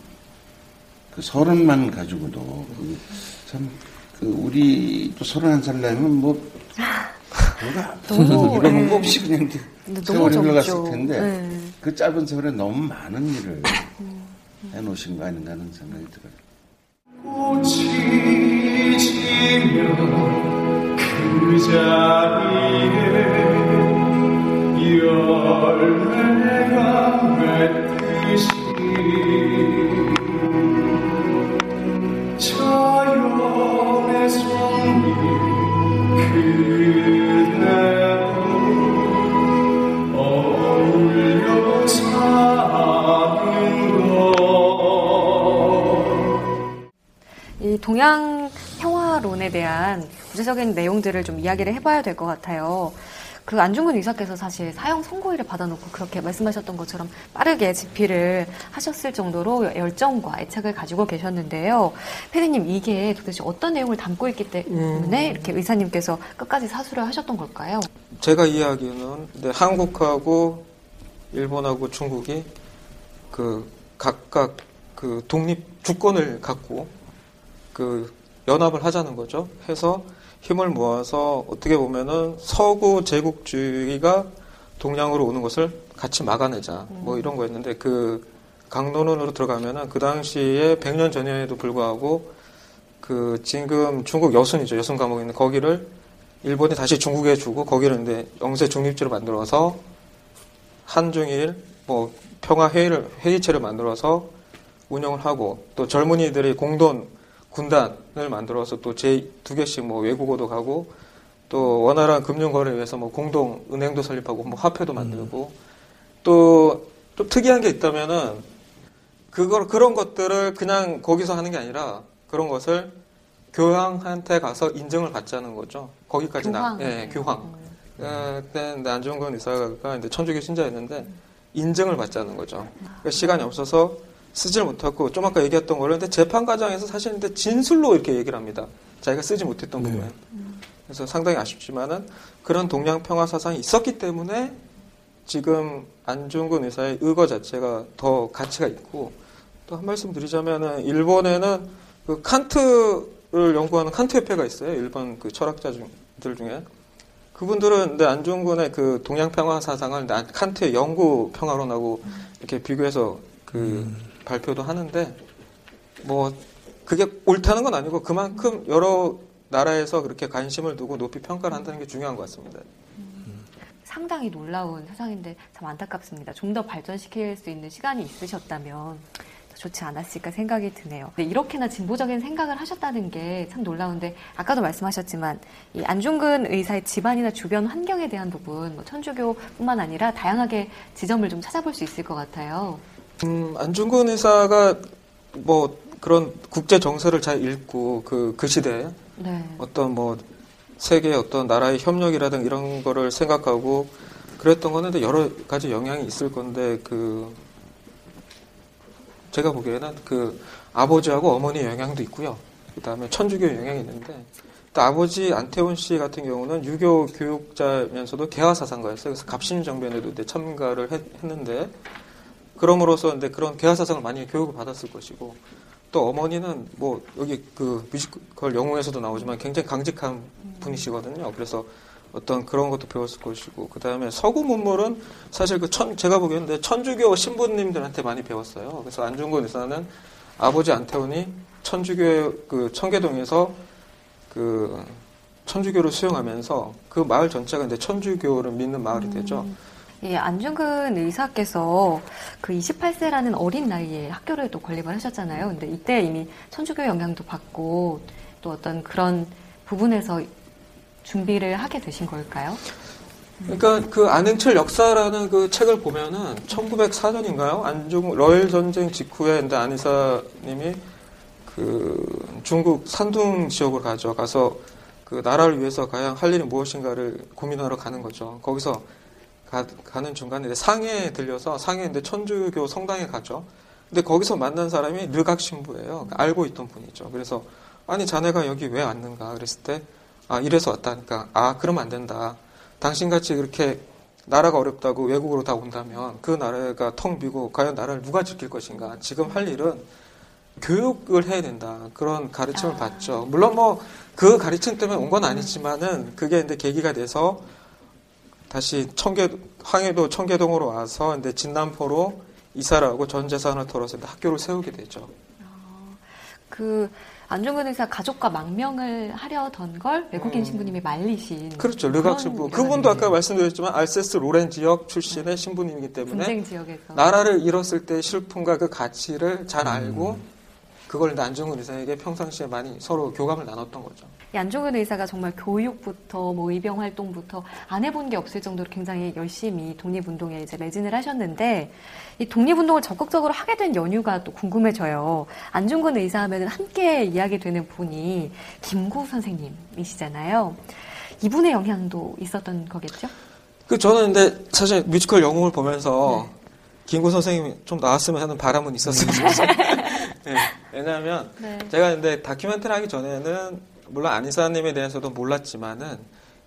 그 서른만 가지고도 그 참그 우리 또 서른한 살 나이면 뭐 뭐가 너무, 이런 예. 거 없이 그냥 세월이 흘러갔을. 텐데 네. 그 짧은 세월에 너무 많은 일을 해놓으신 거 아닌가 하는 생각이 들어요. 꽃이 지면 그 자리에 열매가 맺듯이 동양 평화론에 대한 구체적인 내용들을 좀 이야기를 해봐야 될 것 같아요. 그 안중근 의사께서 사실 사형 선고일을 받아놓고 그렇게 말씀하셨던 것처럼 빠르게 집필을 하셨을 정도로 열정과 애착을 가지고 계셨는데요. 패디님 이게 도대체 어떤 내용을 담고 있기 때문에 이렇게 의사님께서 끝까지 사수를 하셨던 걸까요? 제가 이해하기에는 네, 한국하고 일본하고 중국이 그 각각 그 독립 주권을 갖고 그 연합을 하자는 거죠. 해서 힘을 모아서 어떻게 보면은 서구 제국주의가 동양으로 오는 것을 같이 막아내자. 뭐 이런 거였는데 그 강론으로 들어가면은 그 당시에 100년 전에도 불구하고 그 지금 중국 여순이죠. 여순 감옥에 있는 거기를 일본이 다시 중국에 주고 거기를 근데 영세 중립지로 만들어서 한중일 뭐 평화 회의를 회의체를 만들어서 운영을 하고 또 젊은이들이 공동 군단을 만들어서 또 제 두 개씩 뭐 외국어도 가고 또 원활한 금융 거래를 위해서 뭐 공동 은행도 설립하고 뭐 화폐도 만들고 또좀 특이한 게 있다면은 그걸 그런 것들을 그냥 거기서 하는 게 아니라 그런 것을 교황한테 가서 인정을 받자는 거죠. 거기까지 나, 교황. 예, 교황. 어, 그때 안중근 의사가 이제 천주교 신자였는데 인정을 받자는 거죠. 그러니까 시간이 없어서 쓰질 못하고 좀 아까 얘기했던 거를 근데 재판 과정에서 사실 근데 진술로 이렇게 얘기를 합니다. 자기가 쓰지 못했던 네. 부분. 그래서 상당히 아쉽지만은 그런 동양 평화 사상이 있었기 때문에 지금 안중근 의사의 의거 자체가 더 가치가 있고 또 한 말씀 드리자면은 일본에는 그 칸트를 연구하는 칸트 협회가 있어요. 일본 그 철학자들 중에 그분들은 근데 안중근의 그 동양 평화 사상을 나- 칸트의 영구 평화론하고 이렇게 비교해서 그 발표도 하는데 뭐 그게 옳다는 건 아니고 그만큼 여러 나라에서 그렇게 관심을 두고 높이 평가를 한다는 게 중요한 것 같습니다. 상당히 놀라운 세상인데 참 안타깝습니다. 좀 더 발전시킬 수 있는 시간이 있으셨다면 더 좋지 않았을까 생각이 드네요. 근데 이렇게나 진보적인 생각을 하셨다는 게 참 놀라운데 아까도 말씀하셨지만 이 안중근 의사의 집안이나 주변 환경에 대한 부분 뭐 천주교뿐만 아니라 다양하게 지점을 좀 찾아볼 수 있을 것 같아요. 음, 안중근 의사가 뭐 그런 국제 정세를 잘 읽고 그, 그 시대에 네. 어떤 뭐 세계의 어떤 나라의 협력이라든 이런 거를 생각하고 그랬던 거는 여러 가지 영향이 있을 건데 그 제가 보기에는 그 아버지하고 어머니의 영향도 있고요. 그 다음에 천주교 영향이 있는데 또 아버지 안태원 씨 같은 경우는 유교 교육자면서도 개화 사상가였어요. 그래서 갑신정변에도 참가를 했, 는데 그럼으로써 근데 그런 개화 사상을 많이 교육을 받았을 것이고 또 어머니는 뭐 여기 그 뮤지컬 영웅에서도 나오지만 굉장히 강직한 분이시거든요. 그래서 어떤 그런 것도 배웠을 것이고 그 다음에 서구 문물은 사실 그 천, 제가 보기에는 천주교 신부님들한테 많이 배웠어요. 그래서 안중근 의사는 아버지 안태원이 천주교 그 청계동에서 그 천주교를 수용하면서 그 마을 전체가 이제 천주교를 믿는 마을이 되죠. 예, 안중근 의사께서 그 28세라는 어린 나이에 학교를 또 건립을 하셨잖아요. 근데 이때 이미 천주교 영향도 받고 또 어떤 그런 부분에서 준비를 하게 되신 걸까요? 그러니까 그 안행철 역사라는 그 책을 보면은 1904년인가요? 안중 러일 전쟁 직후에 근데 안이사님이 그 중국 산둥 지역으로 가죠. 가서 그 나라를 위해서 가야 할 일이 무엇인가를 고민하러 가는 거죠. 거기서 가, 는 중간에 상해에 들려서 상해인데 천주교 성당에 가죠. 근데 거기서 만난 사람이 르각 신부예요. 알고 있던 분이죠. 그래서 아니 자네가 여기 왜 왔는가 그랬을 때 아 이래서 왔다니까 아 그러면 안 된다. 당신같이 그렇게 나라가 어렵다고 외국으로 다 온다면 그 나라가 텅 비고 과연 나라를 누가 지킬 것인가. 지금 할 일은 교육을 해야 된다. 그런 가르침을 아. 받죠. 물론 뭐 그 가르침 때문에 온 건 아니지만은 그게 이제 계기가 돼서 다시 청계 황해도 청계동으로 와서 근데 진남포로 이사를 하고 전 재산을 털어서 이제 학교를 세우게 되죠. 그 안중근 의사 가족과 망명을 하려던 걸 외국인 음. 신부님이 말리신 그렇죠. 르각 신부. 그분도 아까 말씀드렸지만 알세스 로렌 지역 출신의 신부님이기 때문에 나라를 잃었을 때 슬픔과 그 가치를 잘 알고 그걸 이제 안중근 의사에게 평상시에 많이 서로 교감을 나눴던 거죠. 이 안종근 의사가 정말 교육부터 뭐 의병 활동부터 안 해본 게 없을 정도로 굉장히 열심히 독립운동에 이제 매진을 하셨는데 이 독립운동을 적극적으로 하게 된 연유가 또 궁금해져요. 안중근 의사 하면은 함께 이야기 되는 분이 김구 선생님이시잖아요. 이분의 영향도 있었던 거겠죠? 그 저는 근데 사실 뮤지컬 영웅을 보면서 네. 김구 선생님이 좀 나왔으면 하는 바람은 있었어요. 네. 왜냐하면 네. 제가 근데 다큐멘터리 하기 전에는 물론 안 이사님에 대해서도 몰랐지만은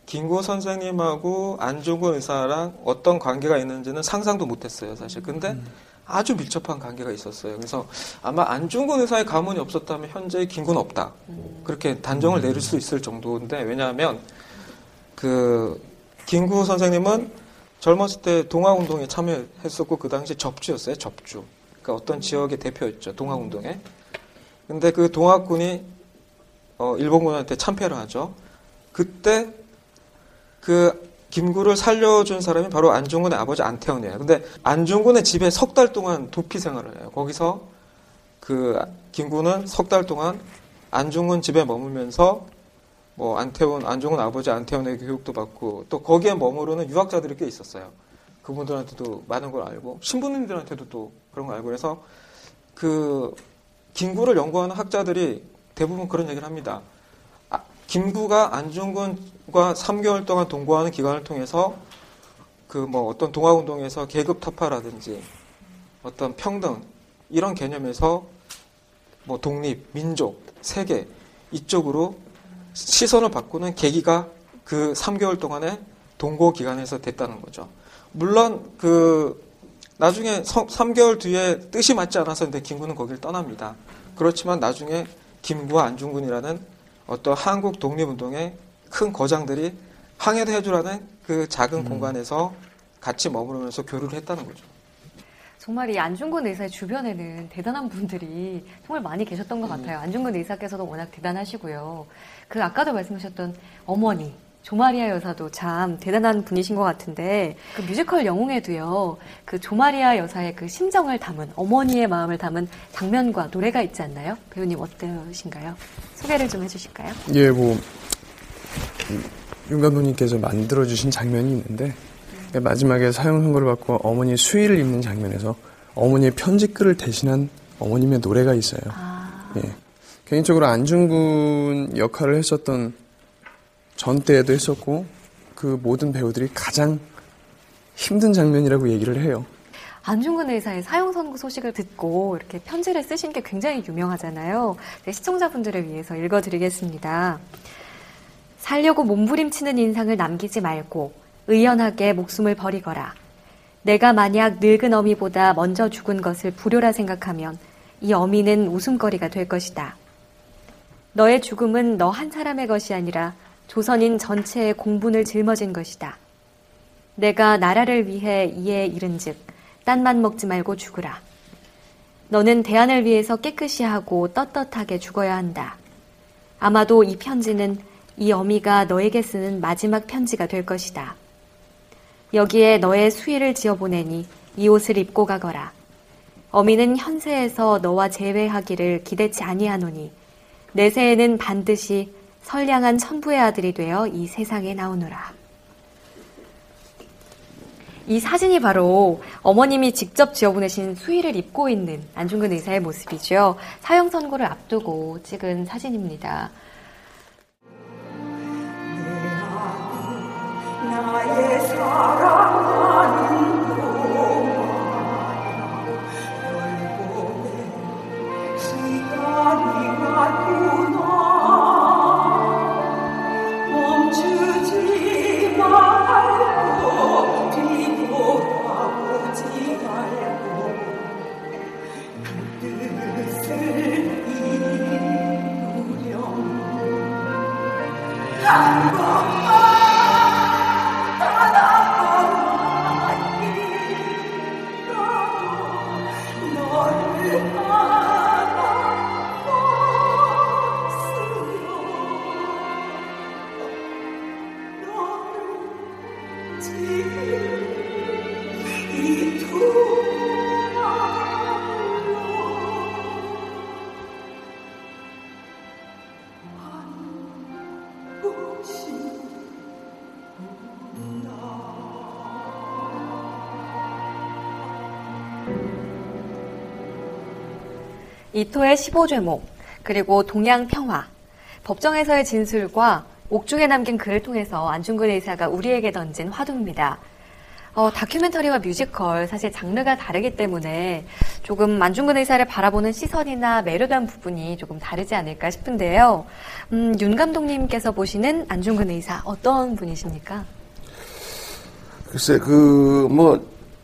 김구 선생님하고 안중근 의사랑 어떤 관계가 있는지는 상상도 못했어요, 사실. 근데 음. 아주 밀접한 관계가 있었어요. 그래서 아마 안중근 의사의 가문이 없었다면 현재 김구는 없다. 음. 그렇게 단정을 내릴 수 있을 정도인데 왜냐하면 그 김구 선생님은 젊었을 때 동아운동에 참여했었고 그 당시 접주였어요, 접주. 그러니까 어떤 지역의 대표였죠, 동아운동에. 근데 그 동아군이 어, 일본군한테 참패를 하죠. 그때 그 김구를 살려준 사람이 바로 안중근의 아버지 안태원이에요. 근데 안중근의 집에 석 달 동안 도피 생활을 해요. 거기서 그 김구는 석 달 동안 안중근 집에 머물면서 뭐 안태원, 안중근 아버지 안태원의 교육도 받고 또 거기에 머무르는 유학자들이 꽤 있었어요. 그분들한테도 많은 걸 알고 신부님들한테도 또 그런 걸 알고 그래서 그 김구를 연구하는 학자들이 대부분 그런 얘기를 합니다. 아, 김구가 안중근과 3개월 동안 동거하는 기간을 통해서 그 뭐 어떤 동아운동에서 계급 타파라든지 어떤 평등 이런 개념에서 뭐 독립, 민족, 세계 이쪽으로 시선을 바꾸는 계기가 그 3개월 동안의 동거 기간에서 됐다는 거죠. 물론 그 나중에 3개월 뒤에 뜻이 맞지 않아서 김구는 거기를 떠납니다. 그렇지만 나중에 김구와 안중근이라는 어떤 한국 독립운동의 큰 거장들이 항해도 해주라는 그 작은 음. 공간에서 같이 머무르면서 교류를 했다는 거죠. 정말 이 안중근 의사의 주변에는 대단한 분들이 정말 많이 계셨던 것 음. 같아요. 안중근 의사께서도 워낙 대단하시고요. 그 아까도 말씀하셨던 어머니, 조마리아 여사도 참 대단한 분이신 것 같은데 그 뮤지컬 영웅에도요 그 조마리아 여사의 그 심정을 담은 어머니의 마음을 담은 장면과 노래가 있지 않나요? 배우님 어떠신가요? 소개를 좀 해주실까요? 예, 뭐 윤 감독님께서 만들어주신 장면이 있는데 마지막에 사형 선고를 받고 어머니 수의를 입는 장면에서 어머니의 편지글을 대신한 어머님의 노래가 있어요. 아. 예. 개인적으로 안중근 역할을 했었던 전 때에도 했었고 그 모든 배우들이 가장 힘든 장면이라고 얘기를 해요. 안중근 의사의 사형 선고 소식을 듣고 이렇게 편지를 쓰신 게 굉장히 유명하잖아요. 네, 시청자분들을 위해서 읽어드리겠습니다. 살려고 몸부림치는 인상을 남기지 말고 의연하게 목숨을 버리거라. 내가 만약 늙은 어미보다 먼저 죽은 것을 불효라 생각하면 이 어미는 웃음거리가 될 것이다. 너의 죽음은 너 한 사람의 것이 아니라 조선인 전체의 공분을 짊어진 것이다. 내가 나라를 위해 이에 이른즉 딴만 먹지 말고 죽으라. 너는 대안을 위해서 깨끗이 하고 떳떳하게 죽어야 한다. 아마도 이 편지는 이 어미가 너에게 쓰는 마지막 편지가 될 것이다. 여기에 너의 수의를 지어보내니 이 옷을 입고 가거라. 어미는 현세에서 너와 재회하기를 기대치 아니하노니 내세에는 반드시 선량한 천부의 아들이 되어 이 세상에 나오느라. 이 사진이 바로 어머님이 직접 지어보내신 수의를 입고 있는 안중근 의사의 모습이죠. 사형 선고를 앞두고 찍은 사진입니다. 나의 사랑 이토의 15죄목, 그리고 동양평화, 법정에서의 진술과 옥중에 남긴 글을 통해서 안중근 의사가 우리에게 던진 화두입니다. 어, 다큐멘터리와 뮤지컬 사실 장르가 다르기 때문에 조금 안중근 의사를 바라보는 시선이나 매료된 부분이 조금 다르지 않을까 싶은데요. 음, 윤 감독님께서 보시는 안중근 의사 어떤 분이십니까? 글쎄 그 뭐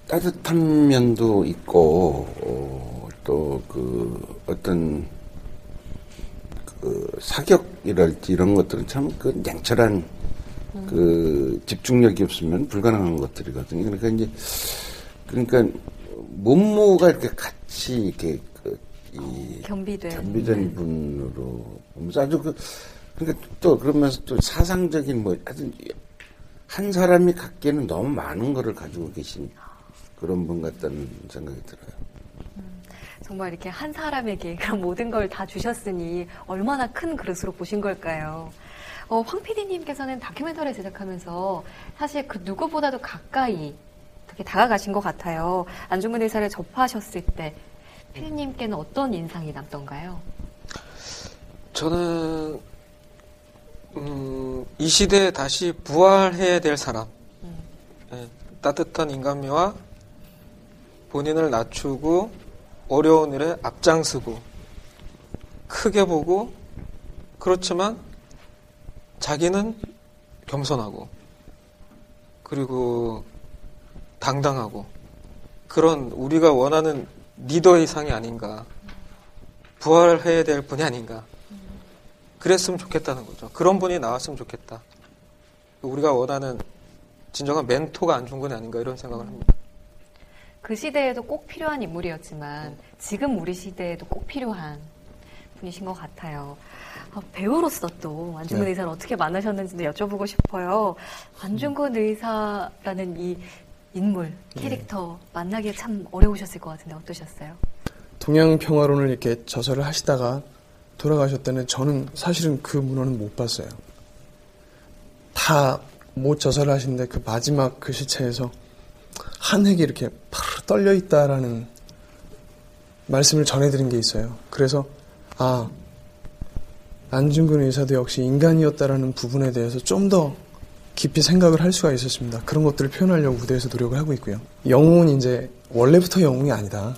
따뜻한 면도 있고 어, 또그 어떤 그 사격이랄지 이런 것들은 참 그 냉철한 그 집중력이 없으면 불가능한 것들이거든요. 그러니까 이제 그러니까 몸무가 이렇게 같이 이렇게 그, 이 겸비된. 겸비된 분으로 보면서 아주 그 그러니까 또 그러면서 또 사상적인 뭐 하여튼 한 사람이 갖기에는 너무 많은 거를 가지고 계신 그런 분 같다는 생각이 들어요. 정말 이렇게 한 사람에게 그런 모든 걸 다 주셨으니 얼마나 큰 그릇으로 보신 걸까요? 어, 황 PD님께서는 다큐멘터리 제작하면서 사실 그 누구보다도 가까이 되게 다가가신 것 같아요. 안중근 의사를 접하셨을 때 PD님께는 어떤 인상이 남던가요? 저는 음, 이 시대에 다시 부활해야 될 사람, 예, 따뜻한 인간미와 본인을 낮추고 어려운 일에 앞장서고 크게 보고 그렇지만 자기는 겸손하고 그리고 당당하고 그런 우리가 원하는 리더의 상이 아닌가 부활해야 될 분이 아닌가 그랬으면 좋겠다는 거죠. 그런 분이 나왔으면 좋겠다. 우리가 원하는 진정한 멘토가 안중근이 아닌가 이런 생각을 합니다. 그 시대에도 꼭 필요한 인물이었지만 지금 우리 시대에도 꼭 필요한 분이신 것 같아요. 어, 배우로서 또 안중근 네. 의사를 어떻게 만나셨는지도 여쭤보고 싶어요. 안중근 의사라는 이 인물, 캐릭터 만나기 참 어려우셨을 것 같은데 어떠셨어요? 동양 평화론을 이렇게 저서를 하시다가 돌아가셨다는 저는 사실은 그 문헌은 못 봤어요. 다 못 저서를 하시는데 그 마지막 글씨체에서 한 획이 이렇게 파르르 떨려 있다라는 말씀을 전해드린 게 있어요. 그래서 아 안중근 의사도 역시 인간이었다라는 부분에 대해서 좀 더 깊이 생각을 할 수가 있었습니다. 그런 것들을 표현하려고 무대에서 노력을 하고 있고요. 영웅은 이제 원래부터 영웅이 아니다.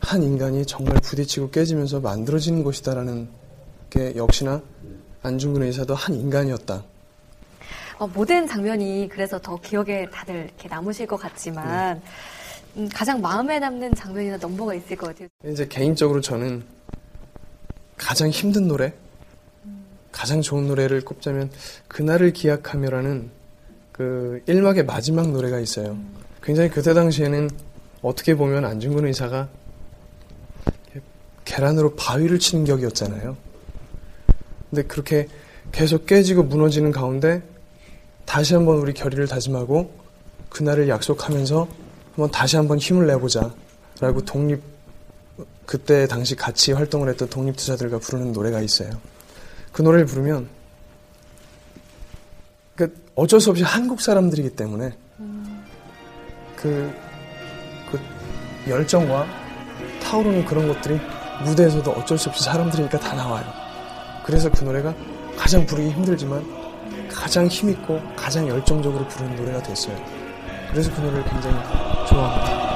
한 인간이 정말 부딪히고 깨지면서 만들어지는 것이다라는 게 역시나 안중근 의사도 한 인간이었다. 어, 모든 장면이 그래서 더 기억에 다들 이렇게 남으실 것 같지만 음, 가장 마음에 남는 장면이나 넘버가 있을 것 같아요. 이제 개인적으로 저는 가장 힘든 노래, 가장 좋은 노래를 꼽자면 그날을 기약하며라는 그 1막의 마지막 노래가 있어요. 굉장히 그때 당시에는 어떻게 보면 안중근 의사가 계란으로 바위를 치는 격이었잖아요. 근데 그렇게 계속 깨지고 무너지는 가운데 다시 한번 우리 결의를 다짐하고 그날을 약속하면서 한번 다시 한번 힘을 내보자 라고 독립 그때 당시 같이 활동을 했던 독립투사들과 부르는 노래가 있어요. 그 노래를 부르면 그 어쩔 수 없이 한국 사람들이기 때문에 그, 그 열정과 타오르는 그런 것들이 무대에서도 어쩔 수 없이 사람들이니까 다 나와요. 그래서 그 노래가 가장 부르기 힘들지만 가장 힘있고 가장 열정적으로 부르는 노래가 됐어요. 그래서 그 노래를 굉장히 좋아합니다.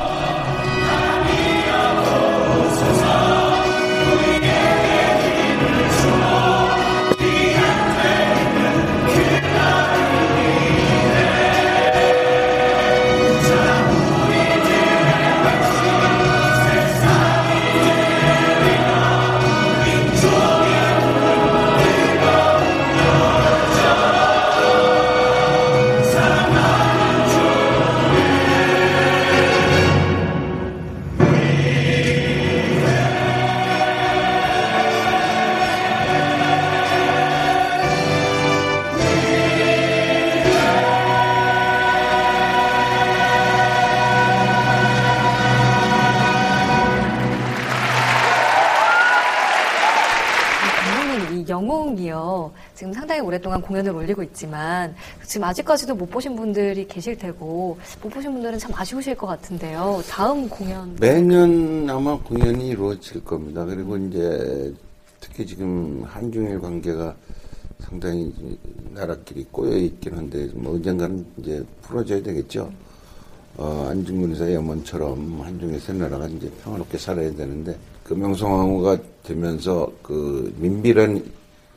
오랫동안 공연을 올리고 있지만 지금 아직까지도 못 보신 분들이 계실 테고 못 보신 분들은 참 아쉬우실 것 같은데요. 다음 공연 매년 아마 공연이 이루어질 겁니다. 그리고 이제 특히 지금 한중일 관계가 상당히 나라끼리 꼬여 있긴 한데 뭐 언젠가는 이제 풀어져야 되겠죠. 어, 안중근 의사의 염원처럼 한중의 세 나라가 이제 평화롭게 살아야 되는데 그 명성황후가 되면서 그 민비란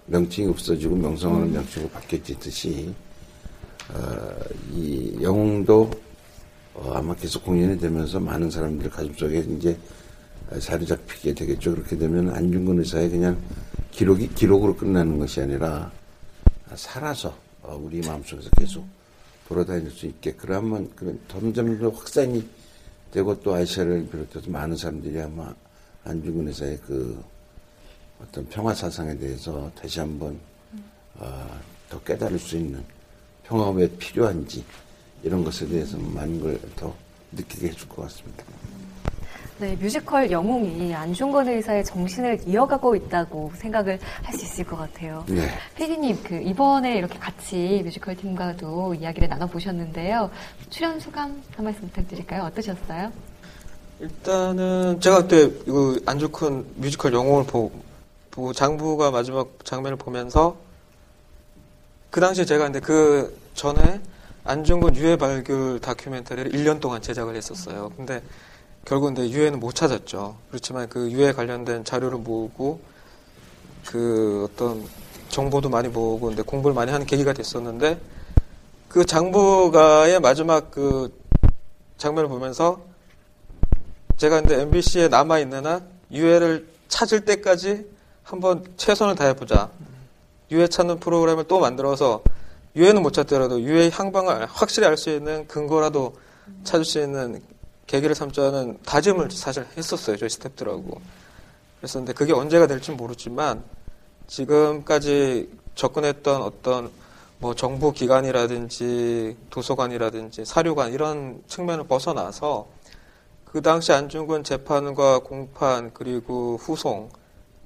명칭이 없어지고 명성황후는 명칭으로 바뀌었듯이 어, 이 영웅도 어, 아마 계속 공연이 되면서 많은 사람들 가슴속에 이제 자리 잡히게 되겠죠. 그렇게 되면 안중근 의사의 그냥 기록이 기록으로 끝나는 것이 아니라 살아서 어, 우리 마음속에서 계속 돌아다닐 수 있게 그러면 그런 점점 더 확산이 되고 또 아시아를 비롯해서 많은 사람들이 아마 안중근 의사의 그 어떤 평화 사상에 대해서 다시 한번 어, 더 깨달을 수 있는 평화가 왜 필요한지 이런 것에 대해서 많은 걸 더 느끼게 해줄 것 같습니다. 네, 뮤지컬 영웅이 안중근 의사의 정신을 이어가고 있다고 생각을 할 수 있을 것 같아요. 네. 피디님, 그 이번에 이렇게 같이 뮤지컬 팀과도 이야기를 나눠보셨는데요. 출연 소감 한 말씀 부탁드릴까요? 어떠셨어요? 일단은 제가 그때 그 안중근 뮤지컬 영웅을 보고 장부가 마지막 장면을 보면서 그 당시에 제가 근데 그 전에 안중근 유해 발굴 다큐멘터리를 1년 동안 제작을 했었어요. 근데 결국 근데 유해는 못 찾았죠. 그렇지만 그 유해 관련된 자료를 모으고 그 어떤 정보도 많이 모으고 근데 공부를 많이 하는 계기가 됐었는데 그 장부가의 마지막 그 장면을 보면서 제가 근데 MBC에 남아 있는 한 유해를 찾을 때까지 한번 최선을 다해보자. 유해 찾는 프로그램을 또 만들어서 유해는 못 찾더라도 유해 향방을 확실히 알 수 있는 근거라도 찾을 수 있는 계기를 삼자는 다짐을 사실 했었어요. 저희 스탭들하고. 그랬었는데 그게 언제가 될지 모르지만 지금까지 접근했던 어떤 뭐 정부 기관이라든지 도서관이라든지 사료관 이런 측면을 벗어나서 그 당시 안중근 재판과 공판 그리고 후송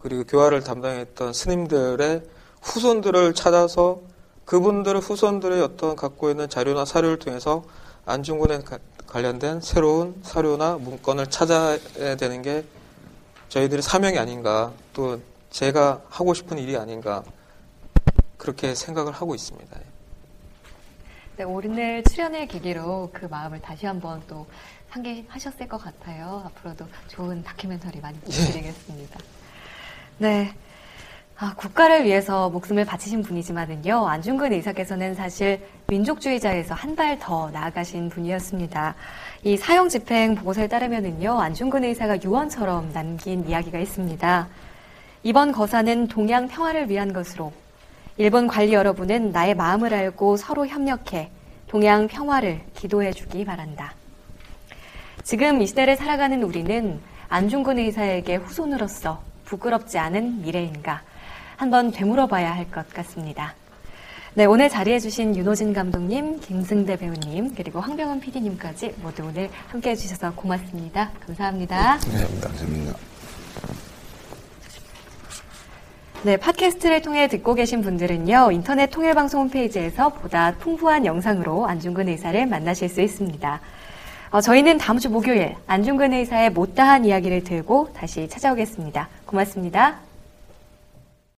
그리고 교화를 담당했던 스님들의 후손들을 찾아서 그분들의 후손들의 어떤 갖고 있는 자료나 사료를 통해서 안중근에 관련된 새로운 사료나 문건을 찾아야 되는 게 저희들의 사명이 아닌가 또 제가 하고 싶은 일이 아닌가 그렇게 생각을 하고 있습니다. 네, 오늘 출연의 계기로 그 마음을 다시 한번 또 상기하셨을 것 같아요. 앞으로도 좋은 다큐멘터리 많이 부탁드리겠습니다. 네. 아, 국가를 위해서 목숨을 바치신 분이지만은요, 안중근 의사께서는 사실 민족주의자에서 한 발 더 나아가신 분이었습니다. 이 사형 집행 보고서에 따르면은요, 안중근 의사가 유언처럼 남긴 이야기가 있습니다. 이번 거사는 동양 평화를 위한 것으로 일본 관리 여러분은 나의 마음을 알고 서로 협력해 동양 평화를 기도해 주기 바란다. 지금 이 시대를 살아가는 우리는 안중근 의사에게 후손으로서 부끄럽지 않은 미래인가 한번 되물어봐야 할 것 같습니다. 네, 오늘 자리해주신 윤호진 감독님, 김승대 배우님, 그리고 황병원 PD님까지 모두 오늘 함께 해주셔서 고맙습니다. 감사합니다. 네, 감사합니다. 네, 팟캐스트를 통해 듣고 계신 분들은요, 인터넷 통일방송 홈페이지에서 보다 풍부한 영상으로 안중근 의사를 만나실 수 있습니다. 어, 저희는 다음 주 목요일 안중근 의사의 못다한 이야기를 들고 다시 찾아오겠습니다. 고맙습니다.